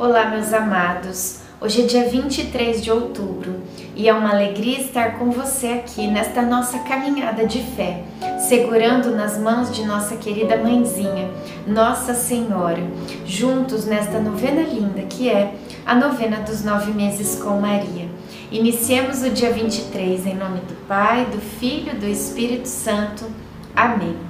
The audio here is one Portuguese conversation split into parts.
Olá, meus amados. Hoje é dia 23 de outubro e é uma alegria estar com você aqui nesta nossa caminhada de fé, segurando nas mãos de nossa querida mãezinha, Nossa Senhora, juntos nesta novena linda que é a novena dos nove meses com Maria. Iniciemos o dia 23 em nome do Pai, do Filho e do Espírito Santo. Amém.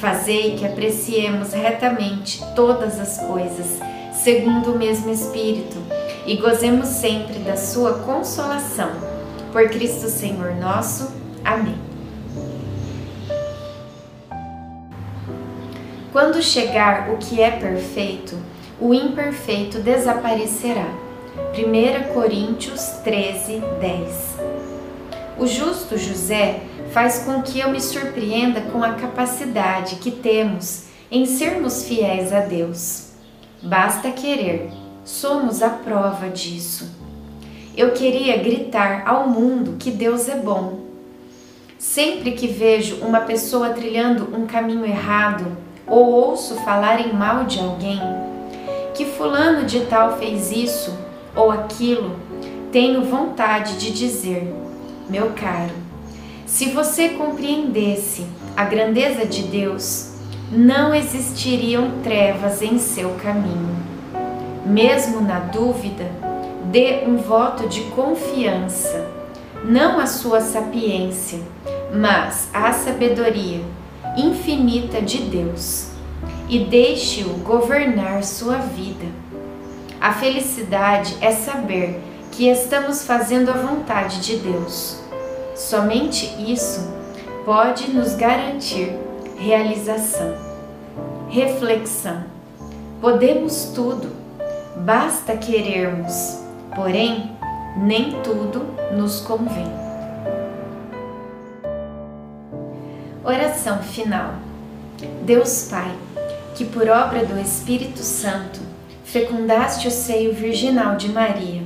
Fazei que apreciemos retamente todas as coisas, segundo o mesmo Espírito, e gozemos sempre da Sua consolação. Por Cristo Senhor nosso. Amém. Quando chegar o que é perfeito, o imperfeito desaparecerá. 1 Coríntios 13, 10. O justo José faz com que eu me surpreenda com a capacidade que temos em sermos fiéis a Deus. Basta querer, somos a prova disso. Eu queria gritar ao mundo que Deus é bom. Sempre que vejo uma pessoa trilhando um caminho errado ou ouço falarem mal de alguém, que Fulano de Tal fez isso ou aquilo, tenho vontade de dizer: meu caro, se você compreendesse a grandeza de Deus, não existiriam trevas em seu caminho. Mesmo na dúvida, dê um voto de confiança, não a sua sapiência, mas a sabedoria infinita de Deus, e deixe-o governar sua vida. A felicidade é saber que estamos fazendo a vontade de Deus Somente isso pode nos garantir realização. Reflexão. Podemos tudo, basta querermos, porém, nem tudo nos convém. Oração final. Deus Pai, que por obra do Espírito Santo fecundaste o seio virginal de Maria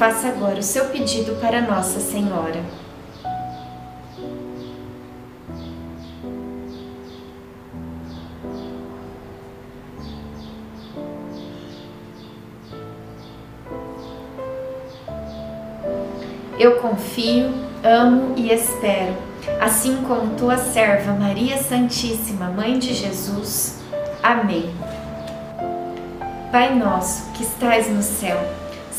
faça agora o seu pedido para Nossa Senhora. Eu confio, amo e espero, assim como tua serva Maria Santíssima, Mãe de Jesus. Amém. Pai nosso que estais no céu,